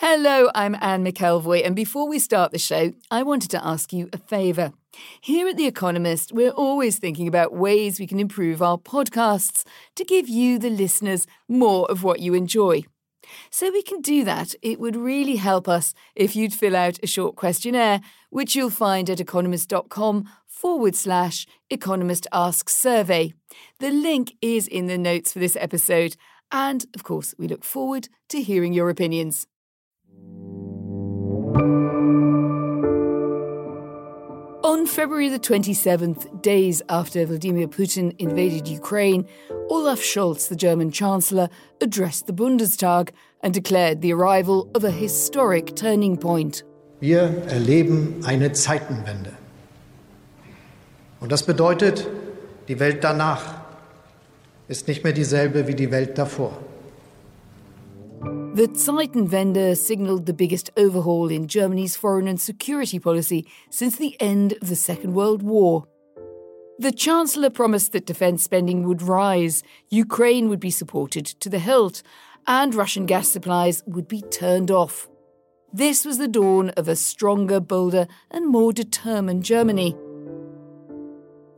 Hello, I'm Anne McElvoy, and before we start the show, I wanted to ask you a favour. Here at The Economist, we're always thinking about ways we can improve our podcasts to give you, the listeners, more of what you enjoy. So we can do that, it would really help us if you'd fill out a short questionnaire, which you'll find at economist.com forward slash Economist Asks Survey. The link is in the notes for this episode. And of course, we look forward to hearing your opinions. On February the 27th, days after Vladimir Putin invaded Ukraine, Olaf Scholz, the German Chancellor, addressed the Bundestag and declared the arrival of a historic turning point. Wir erleben eine Zeitenwende. Und das bedeutet, die Welt danach ist nicht mehr dieselbe wie die Welt davor. The Zeitenwende signalled the biggest overhaul in Germany's foreign and security policy since the end of the Second World War. The Chancellor promised that defence spending would rise, Ukraine would be supported to the hilt, and Russian gas supplies would be turned off. This was the dawn of a stronger, bolder, and more determined Germany.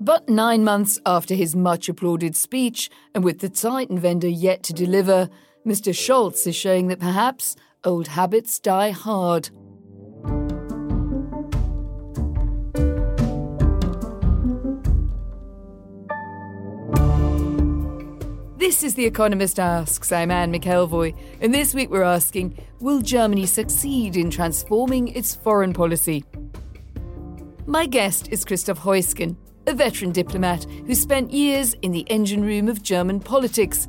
But nine months after his much applauded speech, and with the Zeitenwende yet to deliver, Mr. Scholz is showing that perhaps old habits die hard. This is The Economist Asks. I'm Anne McElvoy, and this week we're asking Will Germany succeed in transforming its foreign policy? My guest is Christoph Heusgen, a veteran diplomat who spent years in the engine room of German politics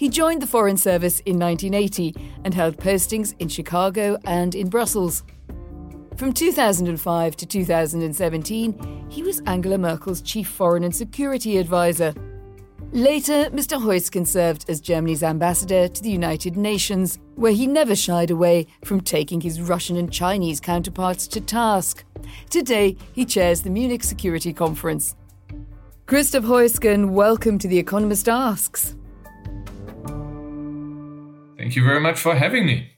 he joined the Foreign Service in 1980 and held postings in Chicago and in Brussels. From 2005 to 2017, he was Angela Merkel's chief foreign and security advisor. Later, Mr. Heusgen served as Germany's ambassador to the United Nations, where he never shied away from taking his Russian and Chinese counterparts to task. Today, he chairs the Munich Security Conference. Christoph Heusgen, welcome to The Economist Asks. Thank you very much for having me.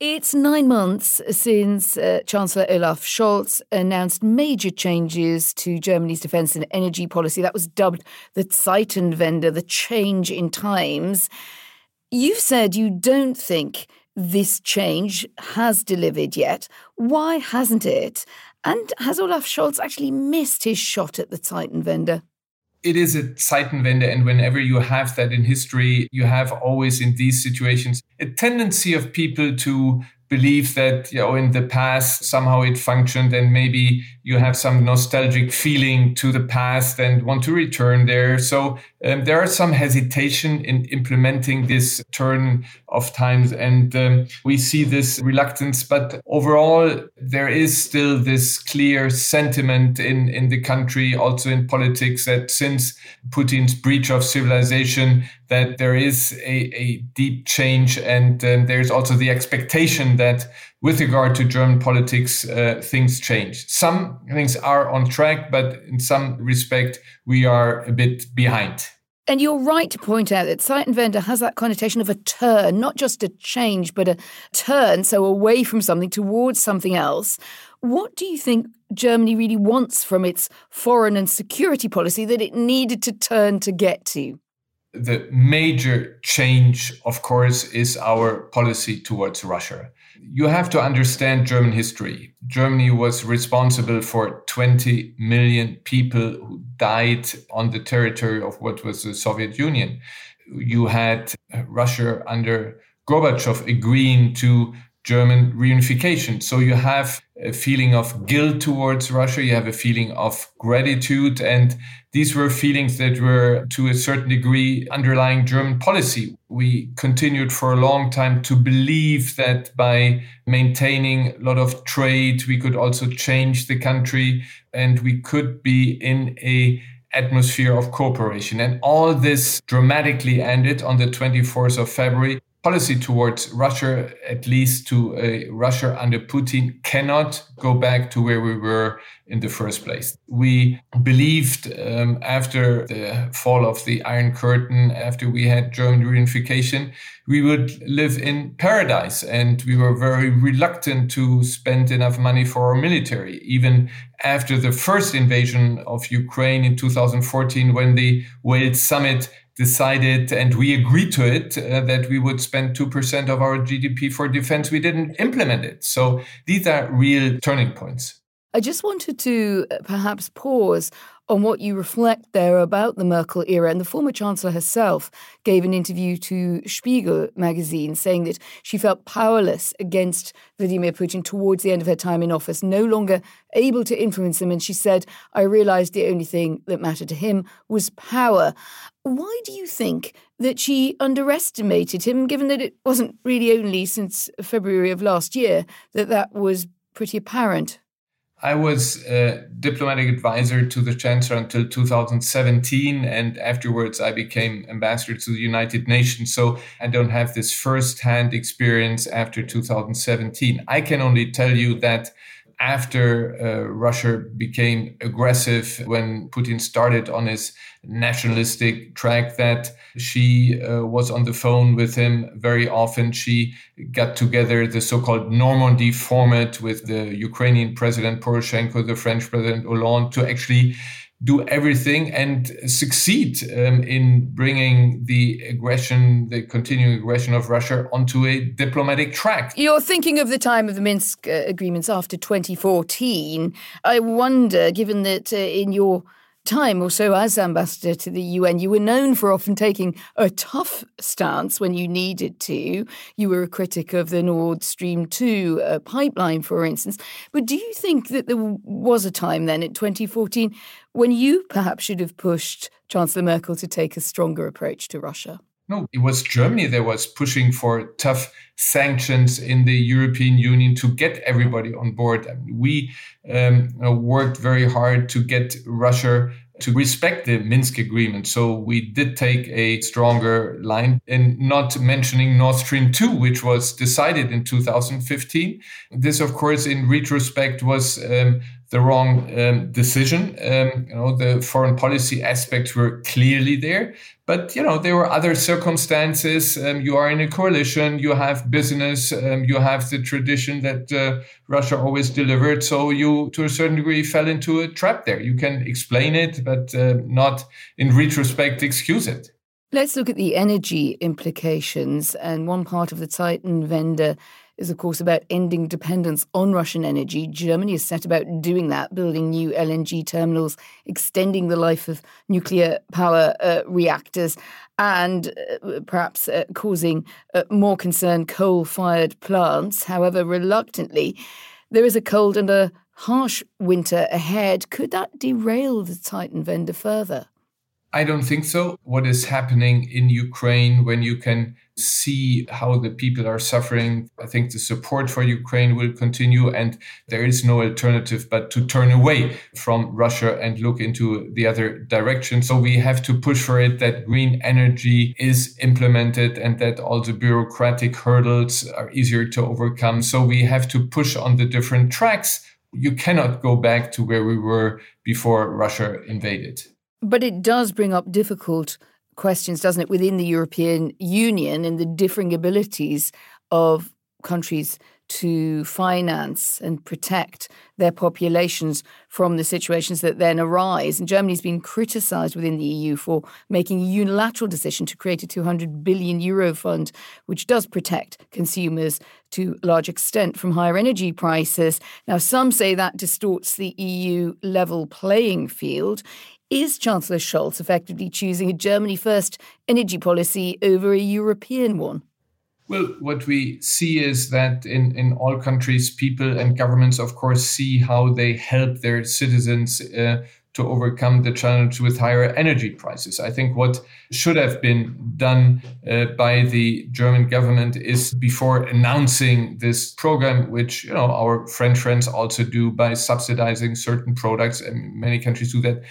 It's nine months since uh, Chancellor Olaf Scholz announced major changes to Germany's defence and energy policy. That was dubbed the Zeitenwende, the change in times. You've said you don't think this change has delivered yet. Why hasn't it? And has Olaf Scholz actually missed his shot at the Zeitenwende? It is a Zeitenwende. And whenever you have that in history, you have always in these situations a tendency of people to believe that you know in the past somehow it functioned and maybe you have some nostalgic feeling to the past and want to return there. So um, there are some hesitation in implementing this turn of times and um, we see this reluctance but overall there is still this clear sentiment in in the country also in politics that since putin's breach of civilization that there is a, a deep change and um, there's also the expectation that with regard to German politics, uh, things change. Some things are on track, but in some respect, we are a bit behind. And you're right to point out that Zeitenwende has that connotation of a turn, not just a change, but a turn, so away from something towards something else. What do you think Germany really wants from its foreign and security policy that it needed to turn to get to? The major change, of course, is our policy towards Russia you have to understand German history. Germany was responsible for 20 million people who died on the territory of what was the Soviet Union. You had uh, Russia under Gorbachev agreeing to German reunification. So you have a feeling of guilt towards Russia, you have a feeling of gratitude, and these were feelings that were to a certain degree underlying German policy. We continued for a long time to believe that by maintaining a lot of trade, we could also change the country and we could be in a atmosphere of cooperation. And all this dramatically ended on the 24th of February policy towards Russia, at least to uh, Russia under Putin, cannot go back to where we were in the first place. We believed um, after the fall of the Iron Curtain, after we had German reunification, we would live in paradise. And we were very reluctant to spend enough money for our military. Even after the first invasion of Ukraine in 2014, when the Wales summit decided and we agreed to it uh, that we would spend 2% of our GDP for defense. We didn't implement it. So these are real turning points. I just wanted to uh, perhaps pause on what you reflect there about the Merkel era. And the former Chancellor herself gave an interview to Spiegel magazine saying that she felt powerless against Vladimir Putin towards the end of her time in office, no longer able to influence him. And she said, I realized the only thing that mattered to him was power. Why do you think that she underestimated him, given that it wasn't really only since February of last year that that was pretty apparent? I was a diplomatic advisor to the chancellor until 2017, and afterwards I became ambassador to the United Nations. So I don't have this first-hand experience after 2017. I can only tell you that after uh, Russia became aggressive, when Putin started on his nationalistic track, that she uh, was on the phone with him very often. She got together the so called Normandy format with the Ukrainian President Poroshenko, the French President Hollande, to actually do everything and succeed um, in bringing the aggression, the continuing aggression of Russia onto a diplomatic track. You're thinking of the time of the Minsk uh, agreements after 2014. I wonder, given that uh, in your time or so as ambassador to the UN, you were known for often taking a tough stance when you needed to. You were a critic of the Nord Stream 2 uh, pipeline, for instance. But do you think that there was a time then in 2014 when you perhaps should have pushed Chancellor Merkel to take a stronger approach to Russia? No, it was Germany that was pushing for tough sanctions in the European Union to get everybody on board. We um, worked very hard to get Russia to respect the Minsk agreement. So we did take a stronger line in not mentioning Nord Stream 2, which was decided in 2015. This, of course, in retrospect was um, the wrong um, decision. Um, you know, the foreign policy aspects were clearly there, but you know there were other circumstances. Um, you are in a coalition, you have business, um, you have the tradition that uh, Russia always delivered. So you, to a certain degree, fell into a trap there. You can explain it, but uh, not in retrospect excuse it. Let's look at the energy implications. And one part of the Zeitenwende is, of course, about ending dependence on Russian energy. Germany has set about doing that, building new LNG terminals, extending the life of nuclear power uh, reactors, and uh, perhaps uh, causing uh, more concern coal fired plants. However, reluctantly, there is a cold and a harsh winter ahead. Could that derail the Zeitenwende further? I don't think so. What is happening in Ukraine when you can see how the people are suffering, I think the support for Ukraine will continue and there is no alternative but to turn away from Russia and look into the other direction. So we have to push for it that green energy is implemented and that all the bureaucratic hurdles are easier to overcome. So we have to push on the different tracks. You cannot go back to where we were before Russia invaded. But it does bring up difficult questions, doesn't it, within the European Union and the differing abilities of countries to finance and protect their populations from the situations that then arise. And Germany's been criticized within the EU for making a unilateral decision to create a 200 billion euro fund, which does protect consumers to a large extent from higher energy prices. Now, some say that distorts the EU level playing field. Is Chancellor Scholz effectively choosing a Germany first energy policy over a European one? Well, what we see is that in, in all countries, people and governments, of course, see how they help their citizens uh, to overcome the challenge with higher energy prices. I think what should have been done uh, by the German government is before announcing this program, which you know our French friends also do by subsidizing certain products, and many countries do that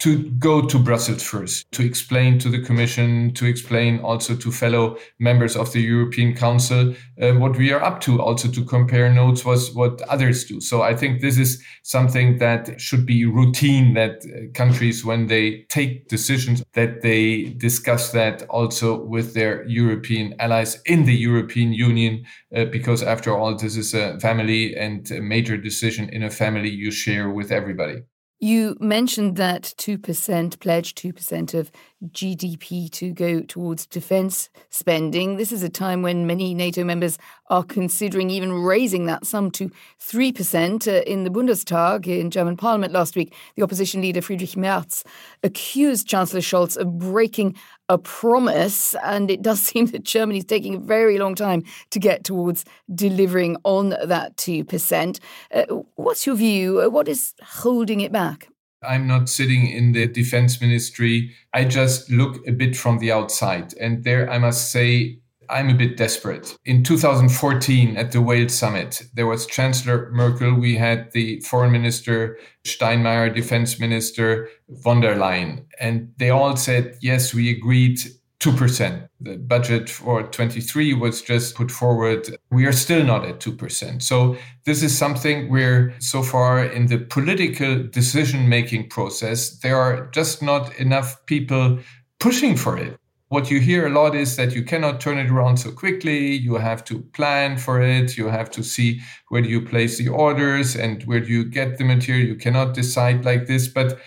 to go to Brussels first, to explain to the Commission, to explain also to fellow members of the European Council uh, what we are up to, also to compare notes with what others do. So I think this is something that should be routine that uh, countries, when they take decisions, that they discuss that also with their European allies in the European Union, uh, because after all, this is a family and a major decision in a family you share with everybody. You mentioned that 2% pledge, 2% of GDP to go towards defence spending. This is a time when many NATO members are considering even raising that sum to 3%. Uh, in the Bundestag, in German parliament last week, the opposition leader Friedrich Merz accused Chancellor Scholz of breaking a promise. And it does seem that Germany is taking a very long time to get towards delivering on that 2%. Uh, what's your view? What is holding it back? I'm not sitting in the defense ministry. I just look a bit from the outside. And there I must say, I'm a bit desperate. In 2014 at the Wales summit, there was Chancellor Merkel, we had the foreign minister Steinmeier, defense minister von der Leyen, and they all said, yes, we agreed 2%. The budget for 23 was just put forward. We are still not at 2%. So this is something where so far in the political decision making process, there are just not enough people pushing for it. What you hear a lot is that you cannot turn it around so quickly. You have to plan for it. You have to see where do you place the orders and where do you get the material. You cannot decide like this. But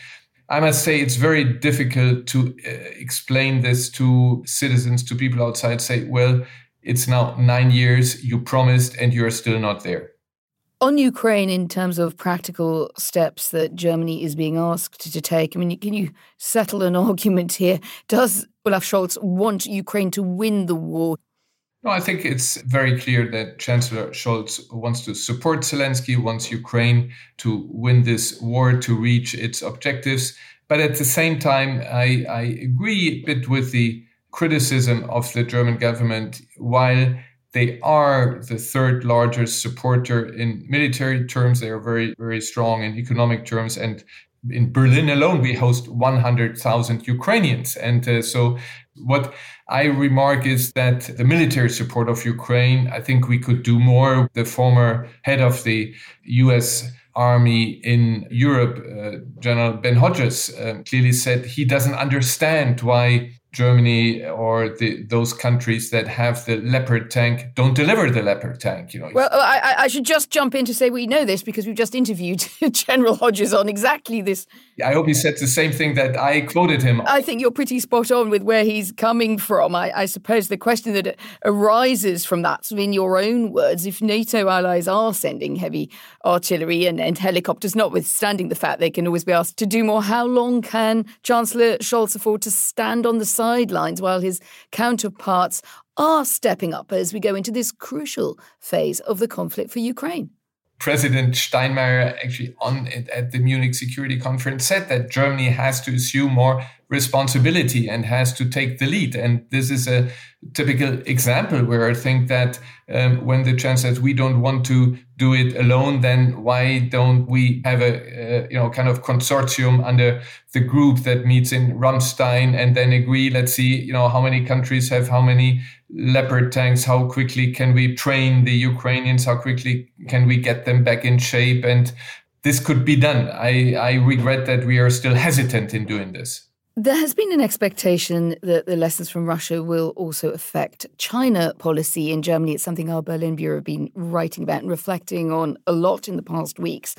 I must say it's very difficult to uh, explain this to citizens, to people outside, say, well, it's now nine years, you promised, and you're still not there. On Ukraine, in terms of practical steps that Germany is being asked to take, I mean, can you settle an argument here? Does Olaf Scholz want Ukraine to win the war? No, I think it's very clear that Chancellor Scholz wants to support Zelensky, wants Ukraine to win this war, to reach its objectives. But at the same time, I, I agree a bit with the criticism of the German government. While they are the third largest supporter in military terms, they are very, very strong in economic terms. And in Berlin alone, we host 100,000 Ukrainians. And uh, so, what I remark is that the military support of Ukraine, I think we could do more. The former head of the US Army in Europe, uh, General Ben Hodges, uh, clearly said he doesn't understand why Germany or the, those countries that have the Leopard tank don't deliver the Leopard tank. You know. Well, oh, I, I should just jump in to say we know this because we've just interviewed General Hodges on exactly this. I hope he said the same thing that I quoted him. I think you're pretty spot on with where he's coming from. I, I suppose the question that arises from that, so in your own words, if NATO allies are sending heavy artillery and, and helicopters, notwithstanding the fact they can always be asked to do more, how long can Chancellor Scholz afford to stand on the side? Sidelines while his counterparts are stepping up as we go into this crucial phase of the conflict for Ukraine. President Steinmeier actually on at the Munich Security Conference said that Germany has to assume more responsibility and has to take the lead. And this is a typical example where I think that um, when the chancellor says we don't want to do it alone, then why don't we have a uh, you know kind of consortium under the group that meets in Ramstein and then agree? Let's see you know how many countries have how many leopard tanks. How quickly can we train the Ukrainians? How quickly can we get them back in shape? And this could be done. I, I regret that we are still hesitant in doing this. There has been an expectation that the lessons from Russia will also affect China policy in Germany. It's something our Berlin Bureau have been writing about and reflecting on a lot in the past weeks.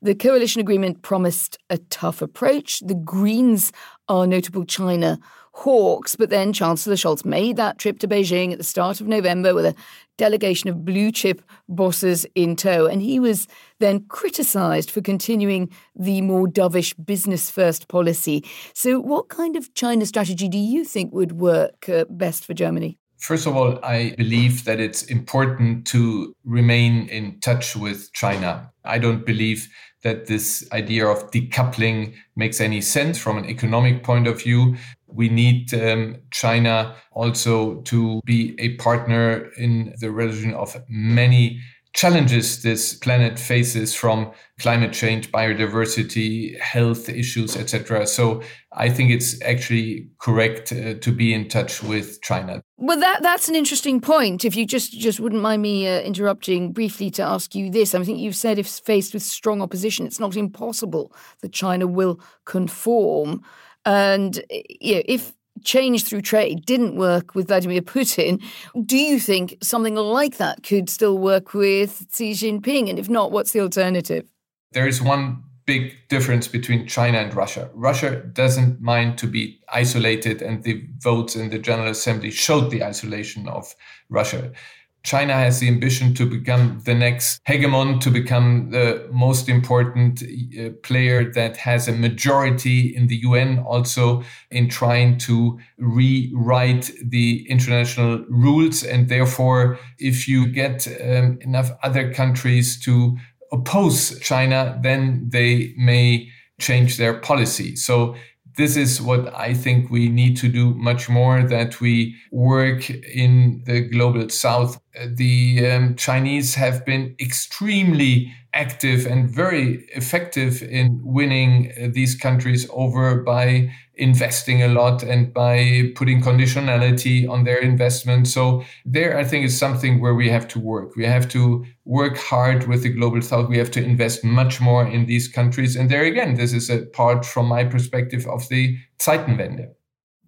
The coalition agreement promised a tough approach. The Greens are notable China hawks, but then Chancellor Scholz made that trip to Beijing at the start of November with a delegation of blue chip bosses in tow. And he was then criticised for continuing the more dovish business first policy. So, what kind of China strategy do you think would work uh, best for Germany? First of all, I believe that it's important to remain in touch with China. I don't believe that this idea of decoupling makes any sense from an economic point of view. We need um, China also to be a partner in the resolution of many challenges this planet faces from climate change, biodiversity, health issues, etc. So I think it's actually correct uh, to be in touch with China. Well, that that's an interesting point. If you just just wouldn't mind me uh, interrupting briefly to ask you this, I think you've said if faced with strong opposition, it's not impossible that China will conform. And eh, you know, if change through trade didn't work with Vladimir Putin, do you think something like that could still work with Xi Jinping? And if not, what's the alternative? There is one big difference between China and Russia. Russia doesn't mind to be isolated, and the votes in the General Assembly showed the isolation of Russia. China has the ambition to become the next hegemon, to become the most important uh, player that has a majority in the UN, also in trying to rewrite the international rules. And therefore, if you get um, enough other countries to oppose China, then they may change their policy. So this is what I think we need to do much more that we work in the global south. The um, Chinese have been extremely active and very effective in winning uh, these countries over by investing a lot and by putting conditionality on their investment. So there, I think is something where we have to work. We have to work hard with the global south. We have to invest much more in these countries. And there again, this is a part from my perspective of the Zeitenwende.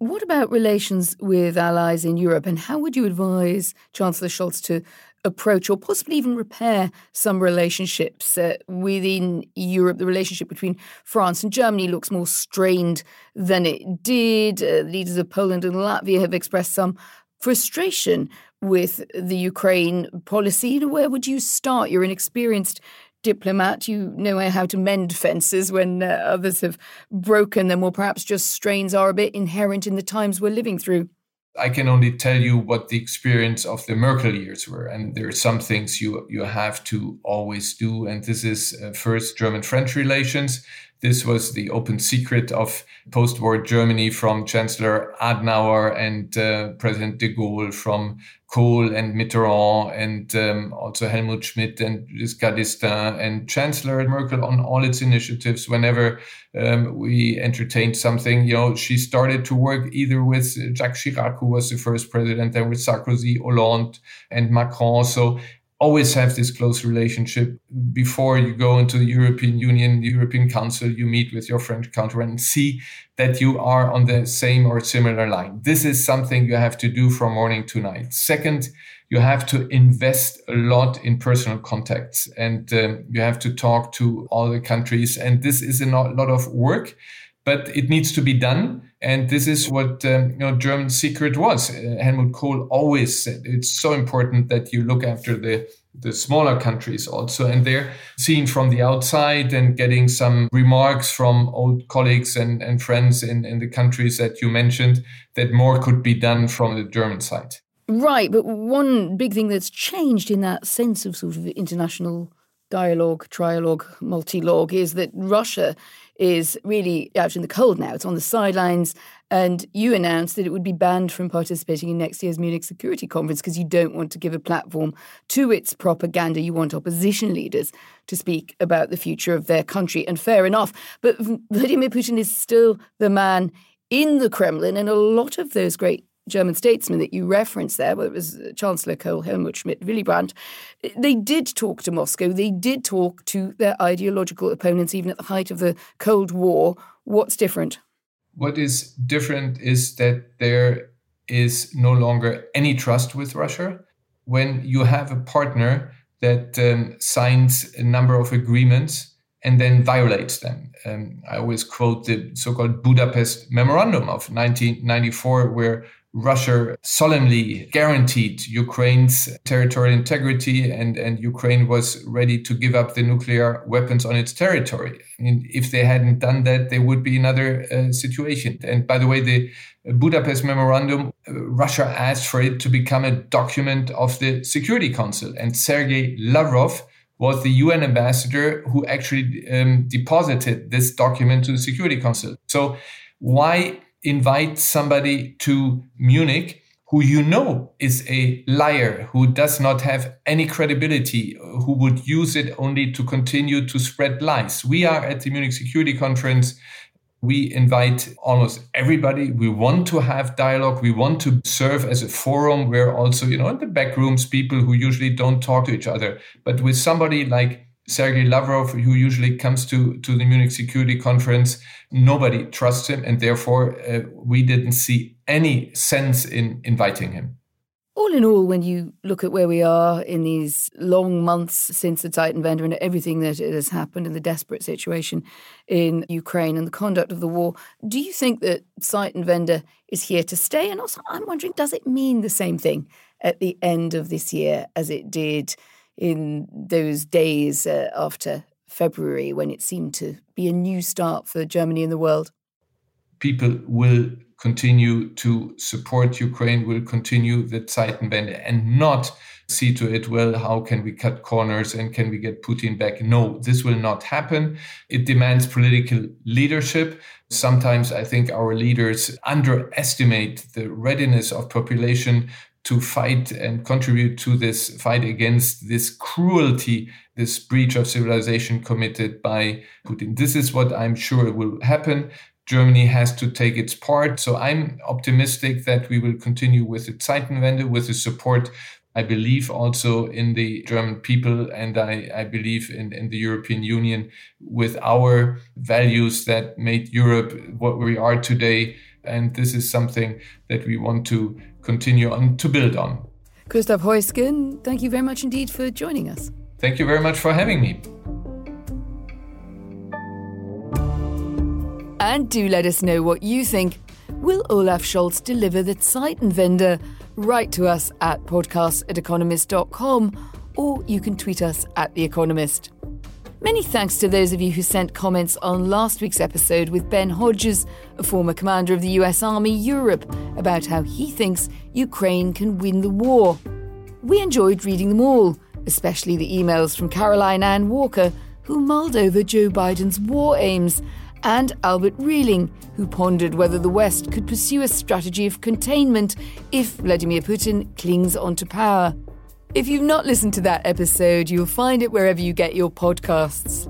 What about relations with allies in Europe, and how would you advise Chancellor Scholz to approach or possibly even repair some relationships uh, within Europe. The relationship between France and Germany looks more strained than it did. Uh, leaders of Poland and Latvia have expressed some frustration with the Ukraine policy. Where would you start? You're an experienced diplomat. You know how to mend fences when uh, others have broken them, or perhaps just strains are a bit inherent in the times we're living through. I can only tell you what the experience of the Merkel years were. And there are some things you, you have to always do. And this is uh, first German French relations. This was the open secret of post war Germany from Chancellor Adenauer and uh, President de Gaulle, from Kohl and Mitterrand, and um, also Helmut Schmidt and Giscard d'Estaing, and Chancellor Merkel on all its initiatives. Whenever um, we entertained something, you know, she started to work either with Jacques Chirac, who was the first president, then with Sarkozy, Hollande, and Macron. So always have this close relationship before you go into the European Union, the European Council, you meet with your French counterpart and see that you are on the same or similar line. This is something you have to do from morning to night. Second, you have to invest a lot in personal contacts and um, you have to talk to all the countries. And this is a lot of work, but it needs to be done. And this is what um, you know German secret was. Uh, Helmut Kohl always said it's so important that you look after the the smaller countries also and they're seen from the outside and getting some remarks from old colleagues and, and friends in, in the countries that you mentioned that more could be done from the german side right but one big thing that's changed in that sense of sort of international dialogue trialogue multi-logue is that russia is really out in the cold now. It's on the sidelines. And you announced that it would be banned from participating in next year's Munich Security Conference because you don't want to give a platform to its propaganda. You want opposition leaders to speak about the future of their country. And fair enough. But Vladimir Putin is still the man in the Kremlin, and a lot of those great German statesmen that you referenced there, whether it was Chancellor Kohl, Helmut Schmidt, Willy Brandt, they did talk to Moscow. They did talk to their ideological opponents, even at the height of the Cold War. What's different? What is different is that there is no longer any trust with Russia. When you have a partner that um, signs a number of agreements and then violates them. Um, I always quote the so called Budapest Memorandum of 1994, where Russia solemnly guaranteed Ukraine's territorial integrity and, and Ukraine was ready to give up the nuclear weapons on its territory. I mean, if they hadn't done that, there would be another uh, situation. And by the way, the Budapest Memorandum, uh, Russia asked for it to become a document of the Security Council. And Sergei Lavrov was the UN ambassador who actually um, deposited this document to the Security Council. So why invite somebody to Munich who you know is a liar, who does not have any credibility, who would use it only to continue to spread lies. We are at the Munich Security Conference. We invite almost everybody. We want to have dialogue. We want to serve as a forum where also, you know, in the back rooms, people who usually don't talk to each other, but with somebody like Sergei Lavrov, who usually comes to, to the Munich Security Conference, nobody trusts him, and therefore uh, we didn't see any sense in inviting him. All in all, when you look at where we are in these long months since the Zeitenwende and everything that has happened in the desperate situation in Ukraine and the conduct of the war, do you think that Zeitenwende is here to stay? And also, I'm wondering, does it mean the same thing at the end of this year as it did in those days uh, after February when it seemed to be a new start for Germany and the world? People will continue to support Ukraine, will continue the Zeitenwende and not see to it, well, how can we cut corners and can we get Putin back? No, this will not happen. It demands political leadership. Sometimes I think our leaders underestimate the readiness of population to fight and contribute to this fight against this cruelty, this breach of civilization committed by Putin. This is what I'm sure will happen. Germany has to take its part. So I'm optimistic that we will continue with the Zeitenwende, with the support. I believe also in the German people, and I, I believe in, in the European Union with our values that made Europe what we are today. And this is something that we want to continue on to build on. Christoph Heusgen, thank you very much indeed for joining us. Thank you very much for having me. And do let us know what you think. Will Olaf Scholz deliver the Zeitenwende? Write to us at podcast at economist.com or you can tweet us at The Economist. Many thanks to those of you who sent comments on last week's episode with Ben Hodges, a former commander of the US Army Europe, about how he thinks Ukraine can win the war. We enjoyed reading them all, especially the emails from Caroline Ann Walker, who mulled over Joe Biden's war aims, and Albert Reeling, who pondered whether the West could pursue a strategy of containment if Vladimir Putin clings onto power. If you've not listened to that episode, you'll find it wherever you get your podcasts.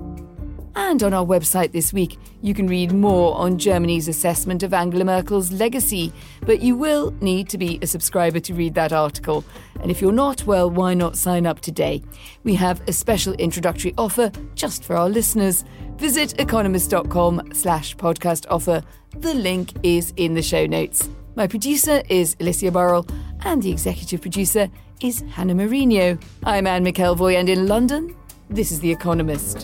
And on our website this week, you can read more on Germany's assessment of Angela Merkel's legacy, but you will need to be a subscriber to read that article. And if you're not, well, why not sign up today? We have a special introductory offer just for our listeners. Visit economist.com slash podcast offer. The link is in the show notes. My producer is Alicia Burrell, and the executive producer is Hannah Marino. I'm Anne McElvoy, and in London, this is The Economist.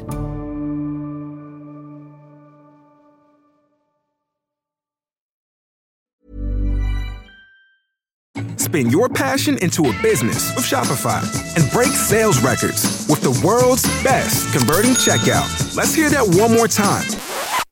Spin your passion into a business with Shopify and break sales records with the world's best converting checkout. Let's hear that one more time